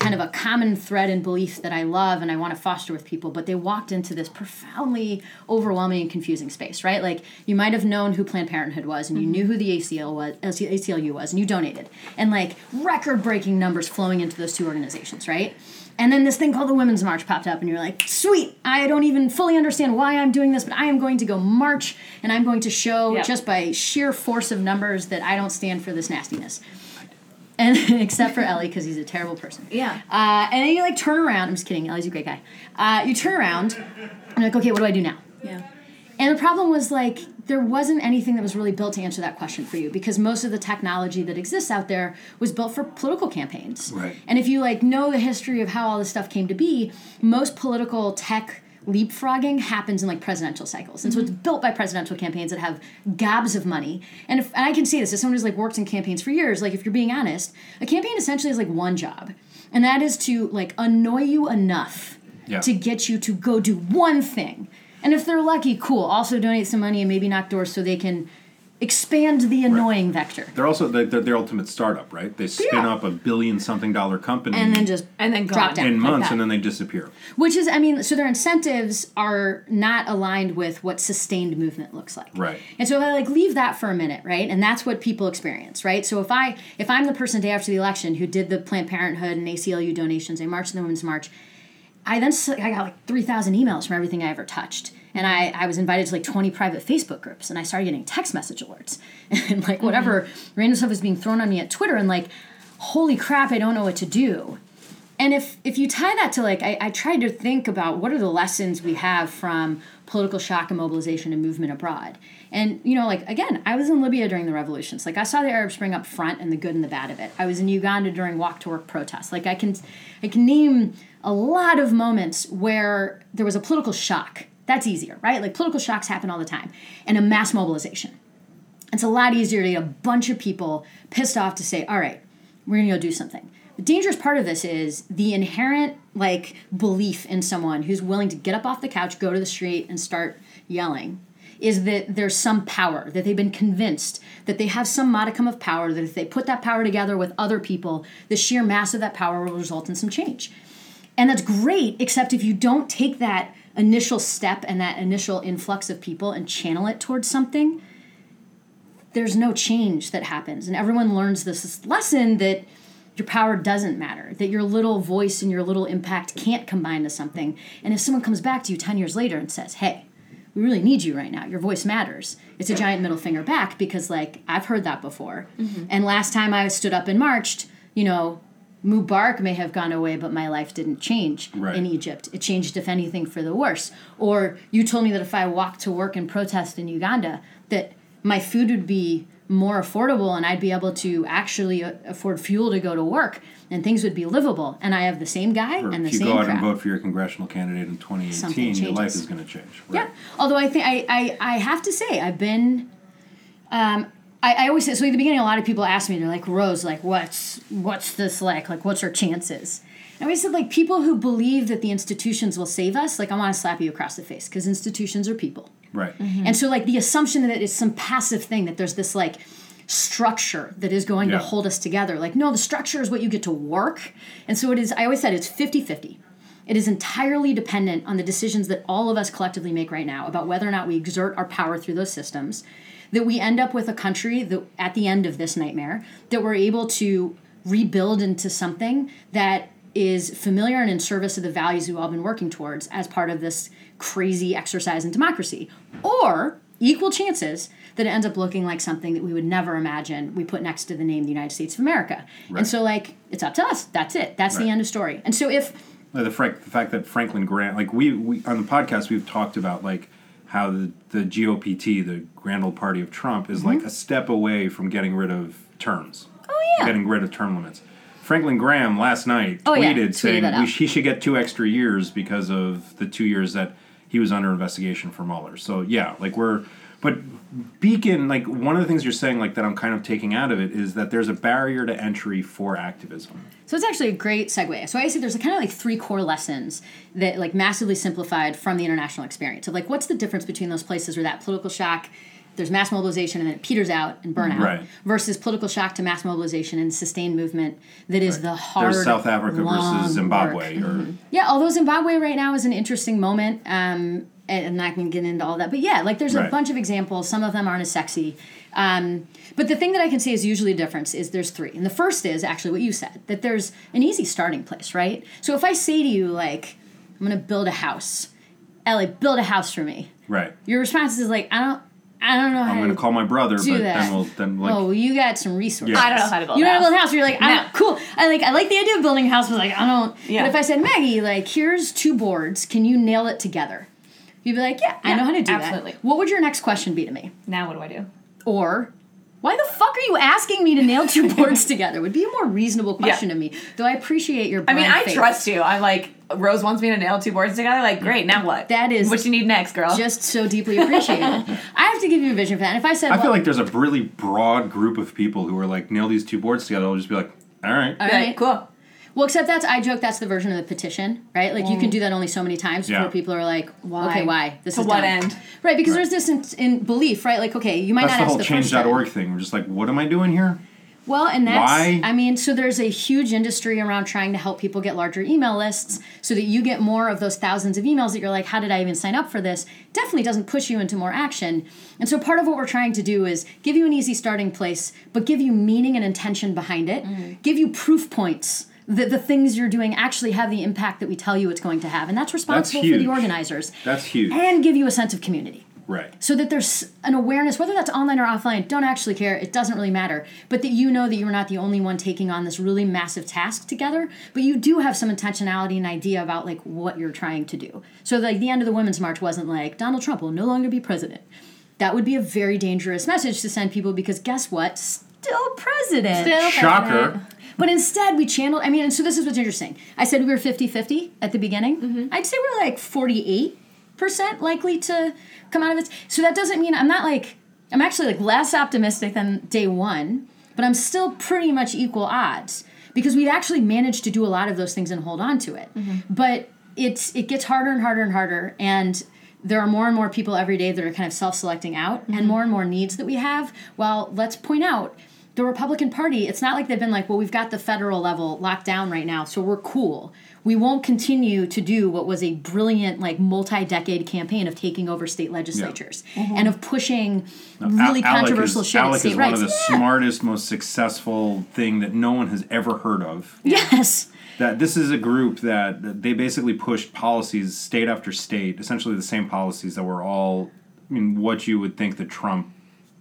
kind of a common thread and belief that I love and I want to foster with people. But they walked into this profoundly overwhelming and confusing space, right? Like you might have known who Planned Parenthood was, and you mm-hmm. knew who the ACL was, ACLU was, and you donated, and like record breaking numbers flowing into those two organizations, right? And then this thing called the Women's March popped up, and you're like, sweet, I don't even fully understand why I'm doing this, but I am going to go march and I'm going to show Yep. just by sheer force of numbers that I don't stand for this nastiness. And except for Ellie, because he's a terrible person. Yeah. Uh, and then you like turn around. I'm just kidding. Ellie's a great guy. Uh, you turn around, and you're like, okay, what do I do now? Yeah. And the problem was like there wasn't anything that was really built to answer that question for you because most of the technology that exists out there was built for political campaigns. Right. And if you like know the history of how all this stuff came to be, most political tech leapfrogging happens in like presidential cycles. And so it's mm-hmm. built by presidential campaigns that have gobs of money. And if and I can say this as someone who's like worked in campaigns for years, like if you're being honest, a campaign essentially is like one job. And that is to like annoy you enough Yeah. to get you to go do one thing. And if they're lucky, cool. Also donate some money and maybe knock doors so they can expand the annoying vector. They're also they're, they're their ultimate startup, right? They spin Yeah. up a billion something dollar company And then just And then drop down. in like months, that. and then they disappear. Which is, I mean, so their incentives are not aligned with what sustained movement looks like. Right. And so if I like leave that for a minute, right? And that's what people experience, right? So if I if I'm the person day after the election who did the Planned Parenthood and ACLU donations, I marched in the Women's March, I then I got like three thousand emails from everything I ever touched. And I, I was invited to like 20 private Facebook groups and I started getting text message alerts and like whatever mm-hmm. random stuff was being thrown on me at Twitter and like, holy crap, I don't know what to do. And if if you tie that to like I, I tried to think about what are the lessons we have from political shock and mobilization and movement abroad. And you know, like again, I was in Libya during the revolutions. Like I saw the Arab Spring up front and the good and the bad of it. I was in Uganda during walk to work protests. Like I can I can name a lot of moments where there was a political shock. That's easier, right? Like political shocks happen all the time. And a mass mobilization. It's a lot easier to get a bunch of people pissed off to say, all right, we're going to go do something. The dangerous part of this is the inherent like belief in someone who's willing to get up off the couch, go to the street, and start yelling. Is that there's some power, that they've been convinced that they have some modicum of power, that if they put that power together with other people, the sheer mass of that power will result in some change. And that's great, except if you don't take that initial step and that initial influx of people and channel it towards something, there's no change that happens. And everyone learns this, lesson that your power doesn't matter, that your little voice and your little impact can't combine to something. And if someone comes back to you 10 years later and says, hey, we really need you right now, your voice matters, it's a giant middle finger back because, like, I've heard that before. Mm-hmm. And last time I stood up and marched, you know, Mubarak may have gone away, but my life didn't change Right. in Egypt. It changed, if anything, for the worse. Or you told me that if I walked to work and protest in Uganda, that my food would be more affordable and I'd be able to actually uh, afford fuel to go to work and things would be livable. And I have the same guy Or and the same. if you go out crap. and vote for your congressional candidate in 2018, your life is going to change. Yeah. Although I think I, I, I have to say I've been um I, I always say so at the beginning a lot of people ask me, they're like, Rose, like what's what's this like? Like what's our chances? And I always said like people who believe that the institutions will save us, like I want to slap you across the face because institutions are people. Right. Mm-hmm. And so like the assumption that it's some passive thing that there's this like structure that is going Yeah. to hold us together. Like no, the structure is what you get to work. And so it is I always said it's 50-50. It is entirely dependent on the decisions that all of us collectively make right now about whether or not we exert our power through those systems. That we end up with a country that at the end of this nightmare that we're able to rebuild into something that is familiar and in service of the values we've all been working towards as part of this crazy exercise in democracy. Or equal chances that it ends up looking like something that we would never imagine we put next to the name the United States of America. Right. And so like it's up to us. That's it. That's the end of story. And so if Like the, frank, the fact that Franklin Graham like we, we on the podcast, we've talked about like how the, the GOPT, the Grand Old Party of Trump, is like a step away from getting rid of terms. Mm-hmm. Oh yeah. Getting rid of term limits. Franklin Graham last night Oh, yeah, tweeted tweeted saying out. he should get two extra years because of the two years that he was under investigation for Mueller. So yeah, like we're, but Beacon, like one of the things you're saying, like that I'm kind of taking out of it is that there's a barrier to entry for activism. So it's actually a great segue. So I see there's a kind of like three core lessons that like massively simplified from the international experience of like what's the difference between those places where that political shock, there's mass mobilization and then it peters out and burnout, Right. versus political shock to mass mobilization and sustained movement that is the hard. There's South Africa versus Zimbabwe, work. or Yeah, although Zimbabwe right now is an interesting moment. Um, and I'm not going to get into all that, but yeah, like there's a bunch of examples. Some of them aren't as sexy. Um, but the thing that I can say is usually a difference is there's three, and the first is actually what you said that there's an easy starting place, right? So if I say to you like, I'm going to build a house, Ellie, build a house for me. right. Your response is like, I don't, I don't know I'm going to call my brother, do but that. then we'll then like oh, well, you got some resources. Yeah. I don't know how to build You know how to house. build a house. You're like, I No. cool. I like, I like the idea of building a house, but like, I don't. Yeah. But if I said, Maggie, like, here's two boards. Can you nail it together? You'd be like, yeah, I know how to do absolutely. that. Absolutely. What would your next question be to me? Now what do I do? Or why the fuck are you asking me to nail two boards together? Would be a more reasonable question to me. Though I appreciate your. I mean, I faith. trust you. I'm like, Rose wants me to nail two boards together. Like, great. Now what? That is what you need next, girl. Just so deeply appreciated. I have to give you a vision for that. And if I said, I feel like there's a really broad group of people who are like nail these two boards together. I'll just be like, all right. all Right, right, cool. Well, except that's I joke that's the version of the petition, right? Like you can do that only so many times before Yeah. people are like, Why? okay, why? This To is what dumb. end? Right, because there's this in, in belief, right? Like, okay, you might That's not the ask whole the change.org thing. We're just like, what am I doing here? Well, and that's Why? I mean, so there's a huge industry around trying to help people get larger email lists so that you get more of those thousands of emails that you're like, how did I even sign up for this? Definitely doesn't push you into more action. And so part of what we're trying to do is give you an easy starting place, but give you meaning and intention behind it. Mm-hmm. Give you proof points that the things you're doing actually have the impact that we tell you it's going to have. And that's responsible for the organizers. That's huge. And give you a sense of community Right. so that there's an awareness whether that's online or offline don't actually care it doesn't really matter but that you know that you're not the only one taking on this really massive task together but you do have some intentionality and idea about like what you're trying to do so like the end of the women's march wasn't like donald trump will no longer be president that would be a very dangerous message to send people because guess what still president Still Shocker. But instead, we channeled. I mean, and so this is what's interesting. I said we were 50 50 at the beginning. Mm-hmm. I'd say we're like 48% likely to come out of this. So that doesn't mean I'm not like, I'm actually like less optimistic than day one, but I'm still pretty much equal odds because we've actually managed to do a lot of those things and hold on to it. Mm-hmm. But it's it gets harder and harder and harder. And there are more and more people every day that are kind of self-selecting out and mm-hmm. more and more needs that we have. Well, let's point out the Republican Party, it's not like they've been like, well, we've got the federal level locked down right now, so we're cool. We won't continue to do what was a brilliant, like, multi decade campaign of taking over state legislatures mm-hmm. and of pushing really Al- ALEC controversial is, shit at ALEC state is rights. one of the Yeah. smartest, most successful thing that no one has ever heard of. Yes. That this is a group that, that they basically pushed policies state after state, essentially the same policies that were all, I mean, what you would think the Trump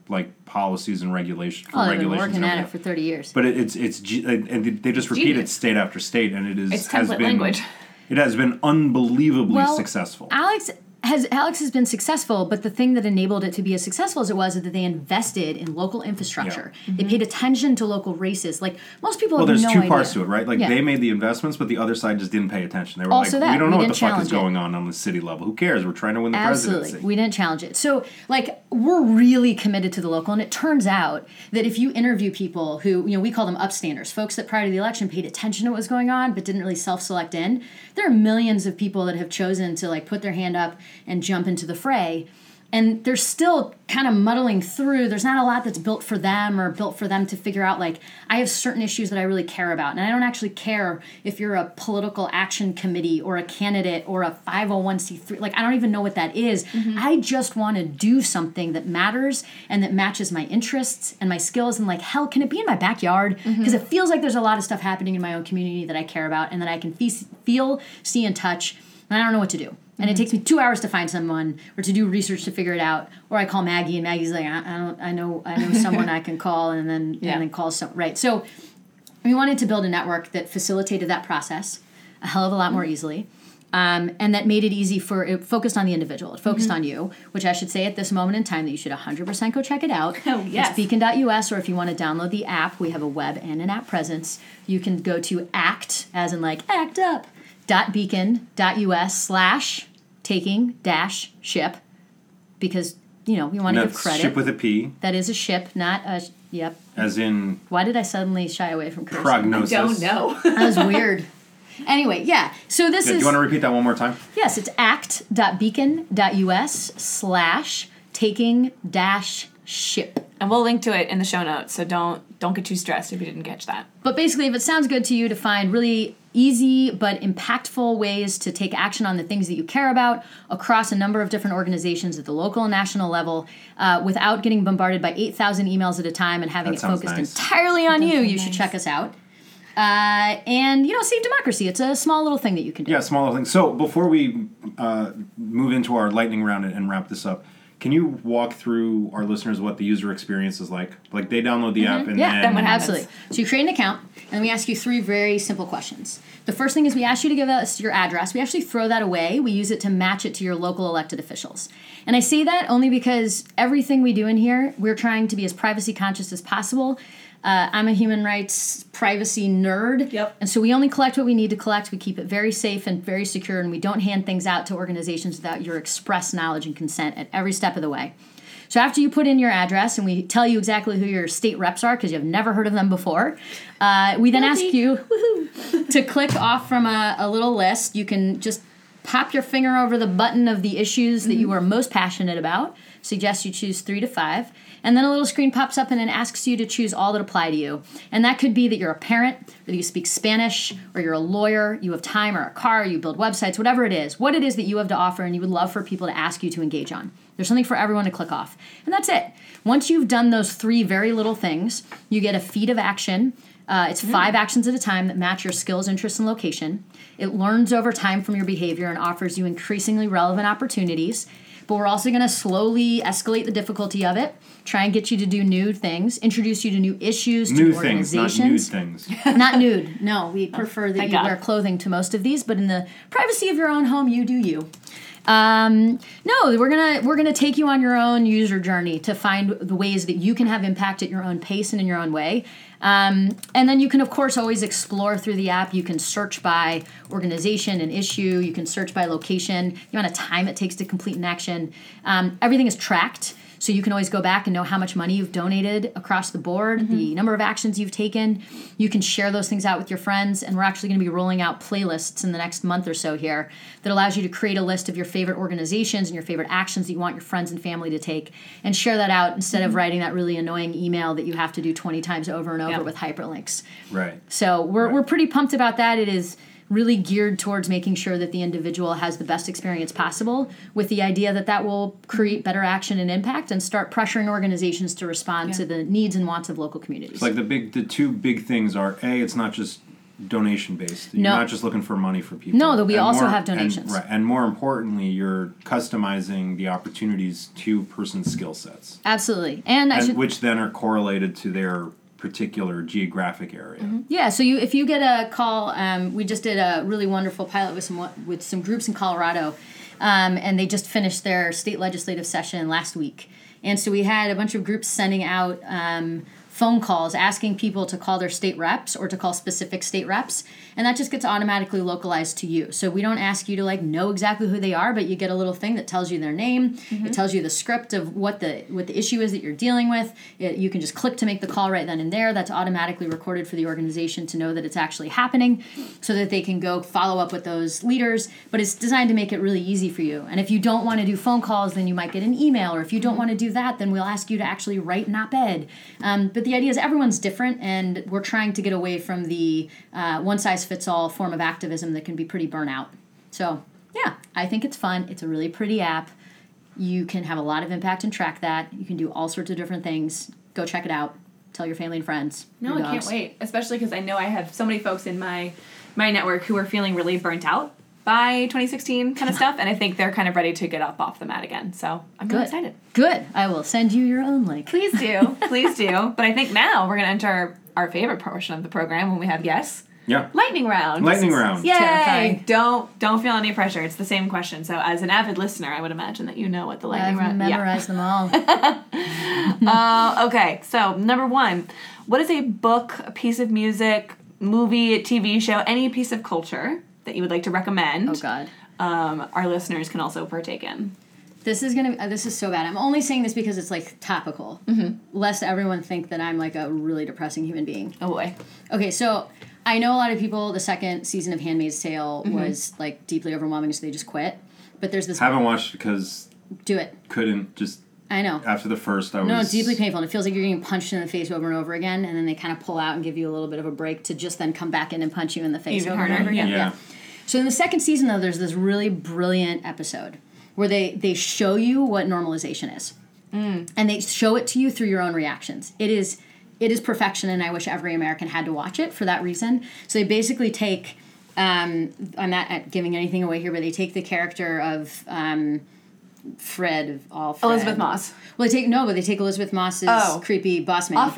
like policies and regulation for Oh, they've been regulations. working at it for 30 years. But it, it's it's and they just repeat it state after state, and it is It's has been language. it has been unbelievably Well, successful. Alex has Alex has been successful, but the thing that enabled it to be as successful as it was is that they invested in local infrastructure. They paid attention to local races. Like most people Well, there's no two idea. parts to it, right? Like Yeah. they made the investments, but the other side just didn't pay attention. They were Also like, that, "We don't we know what the fuck is it. going on on the city level. Who cares? We're trying to win the Absolutely. presidency." We didn't challenge it. So, like, we're really committed to the local. And it turns out that if you interview people who, you know, we call them upstanders, folks that prior to the election paid attention to what was going on but didn't really self select in, there are millions of people that have chosen to, like, put their hand up and jump into the fray. And they're still kind of muddling through. There's not a lot that's built for them or built for them to figure out, like, I have certain issues that I really care about. And I don't actually care if you're a political action committee or a candidate or a 501c3. Like, I don't even know what that is. Mm-hmm. I just want to do something that matters and that matches my interests and my skills. And, like, hell, can it be in my backyard? Mm-hmm. Because it feels like there's a lot of stuff happening in my own community that I care about and that I can fe- feel, see, and touch. And I don't know what to do. And it mm-hmm. takes me two hours to find someone or to do research to figure it out. Or I call Maggie and Maggie's like, I, I don't, I know, I know someone I can call and then, Yeah. and then call some, right. So we wanted to build a network that facilitated that process a hell of a lot more mm-hmm. easily. Um, and that made it easy for it focused on the individual. It focused mm-hmm. on you, which I should say at this moment in time that you should 100% go check it out. Oh, yes. It's beacon.us, or if you want to download the app, we have a web and an app presence. You can go to act, as in like act up, dot beacon.us slash taking dash ship, because, you know, we want to give credit. ship with a P, that is a ship, not a, yep. as in Why did I suddenly shy away from cursing? prognosis. Don't know. That was weird. Anyway, yeah. So this Yeah, do you want to repeat that one more time? yes, it's act.beacon.us slash taking dash ship. and we'll link to it in the show notes, so don't don't get too stressed if you didn't catch that. But basically, if it sounds good to you to find really easy but impactful ways to take action on the things that you care about across a number of different organizations at the local and national level uh, without getting bombarded by 8,000 emails at a time and having That it focused nice. entirely on you, sound you should nice. check us out. Uh, and, you know, save democracy. It's a small little thing that you can do. Yeah, small little things. So before we uh, move into our lightning round and, and wrap this up, Can you walk through our listeners what the user experience is like? Like they download the app and Mm-hmm. Yeah, then then what? Absolutely. So you create an account, and we ask you three very simple questions. The first thing is we ask you to give us your address. We actually throw that away. We use it to match it to your local elected officials. And I say that only because everything we do in here, we're trying to be as privacy conscious as possible. Uh, I'm a human rights privacy nerd. Yep. And so we only collect what we need to collect. We keep it very safe and very secure, and we don't hand things out to organizations without your express knowledge and consent at every step of the way. So after you put in your address and we tell you exactly who your state reps are because you've never heard of them before, uh, we then ask you to click off from a, a little list. You can just pop your finger over the button of the issues that you are most passionate about. Suggest you choose three to five. And then a little screen pops up and it asks you to choose all that apply to you. And that could be that you're a parent, or that you speak Spanish, or you're a lawyer, you have time or a car, you build websites, whatever it is, what it is that you have to offer and you would love for people to ask you to engage on. There's something for everyone to click off. And that's it. Once you've done those three very little things, you get a feed of action. Uh, it's five actions at a time that match your skills, interests, and location. It learns over time from your behavior and offers you increasingly relevant opportunities. But we're also going to slowly escalate the difficulty of it, try and get you to do new things, introduce you to new issues, new to things, not nude things. not nude. No, we prefer that Thank you God. wear clothing to most of these, but in the privacy of your own home, you do you. Um, no, we're gonna we're gonna take you on your own user journey to find the ways that you can have impact at your own pace and in your own way. Um, and then you can of course always explore through the app. You can search by organization and issue. You can search by location. The amount of time it takes to complete an action. Um, everything is tracked. So you can always go back and know how much money you've donated across the board, mm-hmm. the number of actions you've taken. You can share those things out with your friends, and we're actually going to be rolling out playlists in the next month or so here that allows you to create a list of your favorite organizations and your favorite actions that you want your friends and family to take, and share that out instead of mm-hmm. writing that really annoying email that you have to do 20 times over and over Yep. with hyperlinks. Right. So we're, Right. we're pretty pumped about that. It is really geared towards making sure that the individual has the best experience possible with the idea that that will create better action and impact and start pressuring organizations to respond to the needs and wants of local communities. It's like the big, the two big things are a. It's not just donation based. You're No. not just looking for money for people. No, that we And also more- have donations. And, right, and more importantly, you're customizing the opportunities to person's skill sets, Absolutely. And I and, should which then are correlated to their particular geographic area. Mm-hmm. Yeah, so you if you get a call, um, we just did a really wonderful pilot with some with some groups in Colorado, um, and they just finished their state legislative session last week, and so we had a bunch of groups sending out. Um, phone calls asking people to call their state reps or to call specific state reps and that just gets automatically localized to you. So we don't ask you to like know exactly who they are but you get a little thing that tells you their name. It tells you the script of what the what the issue is that you're dealing with. It, you can just click to make the call right then and there. That's automatically recorded for the organization to know that it's actually happening so that they can go follow up with those leaders. But it's designed to make it really easy for you. And if you don't want to do phone calls then you might get an email. Or if you don't want to do that then we'll ask you to actually write an op-ed. Um, but the idea is everyone's different and we're trying to get away from the uh, one size fits all form of activism that can be pretty burnout so yeah i think it's fun. It's a really pretty app. You can have a lot of impact and track that. You can do all sorts of different things. Go check it out. Tell your family and friends. No, I can't wait. Especially because I know I have so many folks in my my network who are feeling really burnt out by 2016 kind of stuff, and I think they're kind of ready to get up off the mat again. So I'm really excited. good. I will send you your own link. Please do, please do. But I think now we're gonna enter our favorite portion of the program when we have yes. Yeah. Lightning round. Lightning round. Yay! Terrifying. Don't don't feel any pressure. It's the same question. So as an avid listener, I would imagine that you know what the lightning i've round. memorized them all Yeah. Uh, okay. So number one, what is a book, a piece of music, movie, TV show, any piece of culture that you would like to recommend? oh god Um, our listeners can also partake in. This is gonna. Uh, this is so bad. I'm only saying this because it's like topical, mm-hmm. lest everyone think that I'm like a really depressing human being. Oh boy. Okay, so I know a lot of people. The second season of *Handmaid's Tale* mm-hmm. was like deeply overwhelming, so they just quit. But there's this. I Haven't watched because do it. couldn't just I know. after the first. I was No, it's deeply painful, and it feels like you're getting punched in the face over and over again, and then they kind of pull out and give you a little bit of a break to just then come back in and punch you in the face Even over and harder, over again. yeah. So in the second season, though, there's this really brilliant episode where they they show you what normalization is, mm. and they show it to you through your own reactions. It is it is perfection, and I wish every American had to watch it for that reason. So they basically take. Um, I'm not giving anything away here, but they take the character of um, Fred of all Fred. Elisabeth Moss. Well, they take no, but they take Elisabeth Moss's Oh. creepy boss man. Off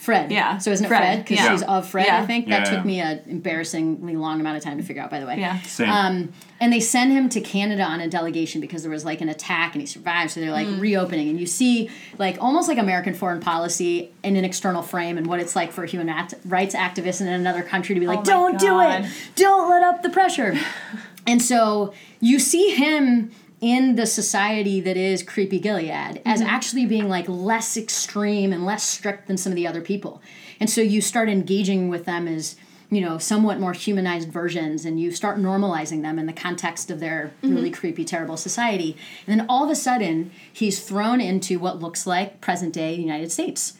Fred. Fred. Yeah. So isn't it Fred, Fred? Because yeah. she's of Fred, Yeah. I think. That yeah. took me an embarrassingly long amount of time to figure out, by the way. Yeah. Same. Um, and they send him to Canada on a delegation because there was like an attack and he survived. So they're like Mm. reopening, and you see like almost like American foreign policy in an external frame and what it's like for human act- rights activists in another country to be like, my "Don't do it, don't let up the pressure." and so you see him in the society that is creepy Gilead as mm-hmm. actually being like less extreme and less strict than some of the other people. And so you start engaging with them as you know, somewhat more humanized versions, and you start normalizing them in the context of their mm-hmm. really creepy, terrible society. And then all of a sudden, he's thrown into what looks like present day United States.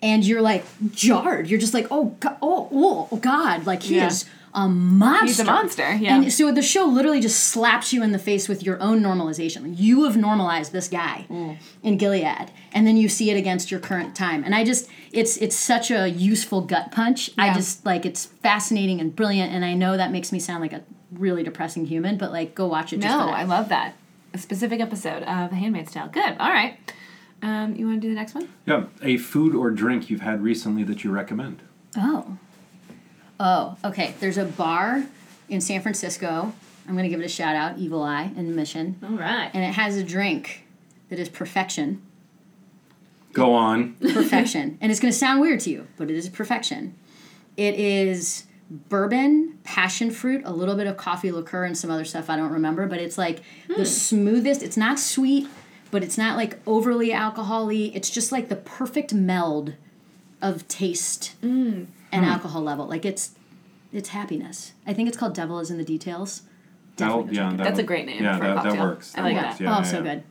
And you're like jarred. You're just like, oh, God, oh, oh, God. Like, he Yeah. is a monster. He's a monster, yeah. And so the show literally just slaps you in the face with your own normalization. You have normalized this guy Mm. in Gilead, and then you see it against your current time. And I just, it's it's such a useful gut punch. I just like it's fascinating and brilliant. And I know that makes me sound like a really depressing human, but like, go watch it. Just No, for that. I love that. A specific episode of The Handmaid's Tale. Good. All right. Um, you want to do the next one? yeah. A food or drink you've had recently that you recommend. Oh. Oh, okay. There's a bar in San Francisco. I'm going to give it a shout out, Evil Eye in Mission. All right. And it has a drink that is perfection. Go on. Perfection. and it's going to sound weird to you, but it is perfection. It is bourbon, passion fruit, a little bit of coffee liqueur, and some other stuff I don't remember, but it's like the hmm. smoothest. It's not sweet, but it's not like overly alcohol-y. It's just like the perfect meld of taste mm. And alcohol level. Like it's it's happiness. I think it's called Devil is in the Details. That'll, yeah, that'll- That's a great name Yeah, for a that, that cocktail. works. I like works. that. Yeah, oh, yeah, so yeah. good.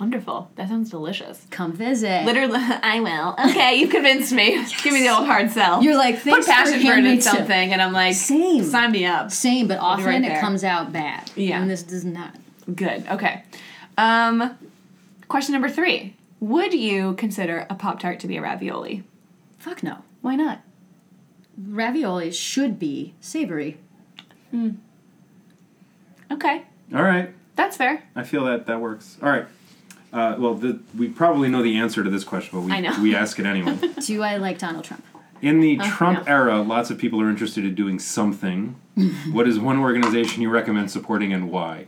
Wonderful. That sounds delicious. Come visit. Literally, I will. Okay, you convinced me. Give me the old hard sell. You're like, put thanks for passion fruit in something, and I'm like, Same. sign me up. Same, but often right it there. comes out bad. Yeah. And this does not. Good. Okay. Um, question number three: Would you consider a pop tart to be a ravioli? Fuck no. Why not? Ravioli should be savory. Okay, All right. that's fair. I feel that that works. All right. Uh, well, the, we probably know the answer to this question, but we, I know. we ask it anyway. Do I like Donald Trump? In the Trump yeah. era, lots of people are interested in doing something. what is one organization you recommend supporting and why?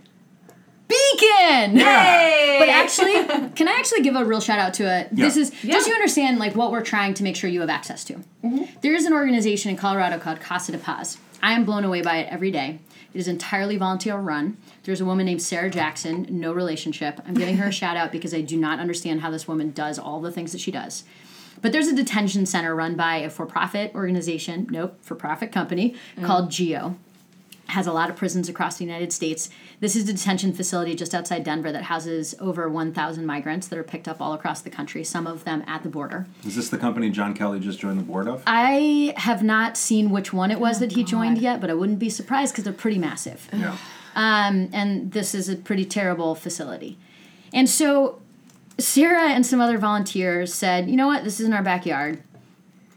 Beacon! Hey! But actually, can I actually give a real shout out to it? This is Yeah. just you understand like what we're trying to make sure you have access to. Mm-hmm. There is an organization in Colorado called Casa de Paz. I am blown away by it every day. It is entirely volunteer run. There's a woman named Sarah Jackson, no relationship. I'm giving her a shout out because I do not understand how this woman does all the things that she does. But there's a detention center run by a for profit organization, nope, for profit company mm. called GEO has a lot of prisons across the United States. This is a detention facility just outside Denver that houses over 1,000 migrants that are picked up all across the country, some of them at the border. Is this the company John Kelly just joined the board of? I have not seen which one it was that he joined yet, but I wouldn't be surprised because they're pretty massive. yeah. Um, and this is a pretty terrible facility. And so Sarah and some other volunteers said, you know what, this is in our backyard.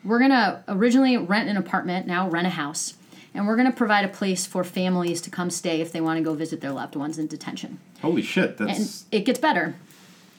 We're going to originally rent an apartment, now rent a house, and we're going to provide a place for families to come stay if they want to go visit their loved ones in detention. Holy shit! And That's it gets better.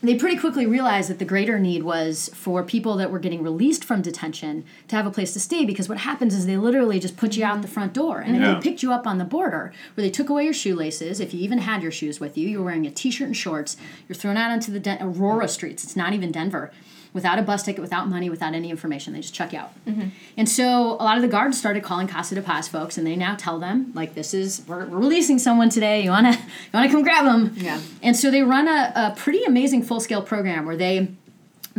They pretty quickly realized that the greater need was for people that were getting released from detention to have a place to stay because what happens is they literally just put you out the front door. And if Yeah. they picked you up on the border, where they took away your shoelaces, if you even had your shoes with you, you were wearing a t shirt and shorts, you're thrown out onto the Den- Aurora streets, it's not even Denver, without a bus ticket, without money, without any information. They just chuck you out. Mm-hmm. And so a lot of the guards started calling Casa de Paz folks, and they now tell them, like, this is, we're, we're releasing someone today. You wanna, you wanna come grab them? Yeah. And so they run a, a pretty amazing full scale program where they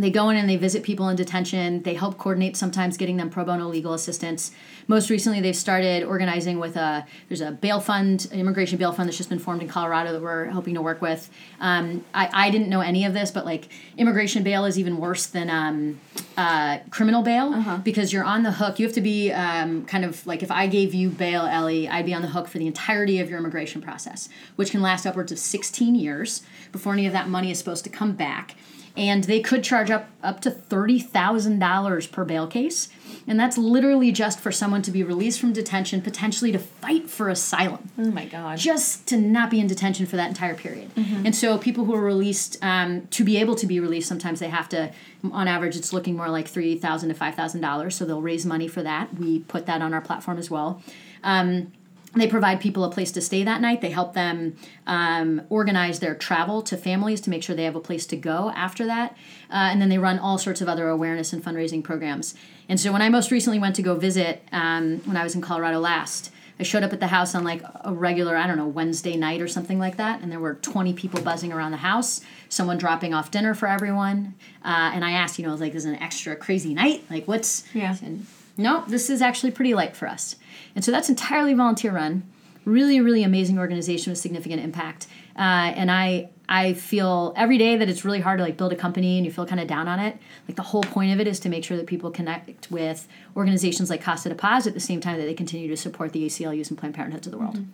they go in and they visit people in detention. They help coordinate sometimes getting them pro bono legal assistance. Most recently, they've started organizing with a there's a bail fund, an immigration bail fund that's just been formed in Colorado that we're hoping to work with. Um, I, I didn't know any of this, but like immigration bail is even worse than um, uh, criminal bail because you're on the hook. You have to be um, kind of like if I gave you bail, Ellie, I'd be on the hook for the entirety of your immigration process, which can last upwards of 16 years before any of that money is supposed to come back and they could charge up up to thirty thousand dollars per bail case. And that's literally just for someone to be released from detention, potentially to fight for asylum Oh my god. just to not be in detention for that entire period. And so people who are released, um, to be able to be released, sometimes they have to, on average, it's looking more like 3,000 to five thousand dollars. So they'll raise money for that. We put that on our platform as well. Um, they provide people a place to stay that night. They help them um, organize their travel to families to make sure they have a place to go after that. Uh, and then they run all sorts of other awareness and fundraising programs. And so when I most recently went to go visit, um, when I was in Colorado last, I showed up at the house on like a regular, I don't know, Wednesday night or something like that, and there were 20 people buzzing around the house, someone dropping off dinner for everyone. Uh, and I asked, you know, I was like, is it an extra crazy night? Like, what's. Yeah. And no, this is actually pretty light for us. And so that's entirely volunteer run. Really, really amazing organization with significant impact. Uh, and I I feel every day that it's really hard to like build a company and you feel kind of down on it. Like the whole point of it is to make sure that people connect with organizations like Casa de Paz at the same time that they continue to support the ACLUs and Planned Parenthoods of the world.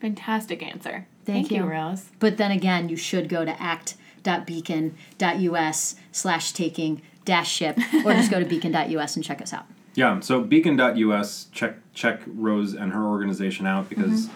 Fantastic answer. Thank you, you. Rose. But then again, you should go to act.beacon.us slash taking dash ship or just go to beacon.us and check us out. Yeah, so beacon.us, check check Rose and her organization out because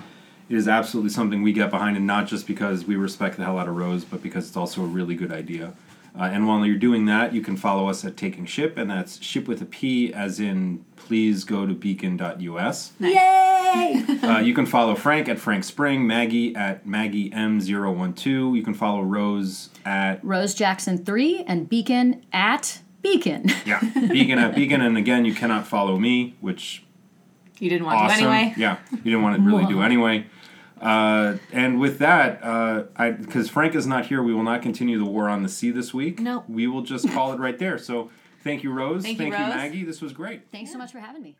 it is absolutely something we get behind, and not just because we respect the hell out of Rose, but because it's also a really good idea. Uh, and while you're doing that, you can follow us at Taking Ship, and that's ship with a P, as in please go to beacon.us. Yay! Uh, you can follow Frank at Frank Spring, Maggie at Maggie M012. You can follow Rose at Rose Jackson 3 and Beacon at Beacon. yeah Beacon at Beacon, and again, you cannot follow me, which You didn't want awesome. to anyway. Yeah, you didn't want to really do anyway. Uh, and with that, uh, I because Frank is not here, we will not continue the war on the sea this week. No. we will just call it right there. So, thank you, Rose. Thank you, you, Rose. Maggie. This was great. Thanks so much for having me.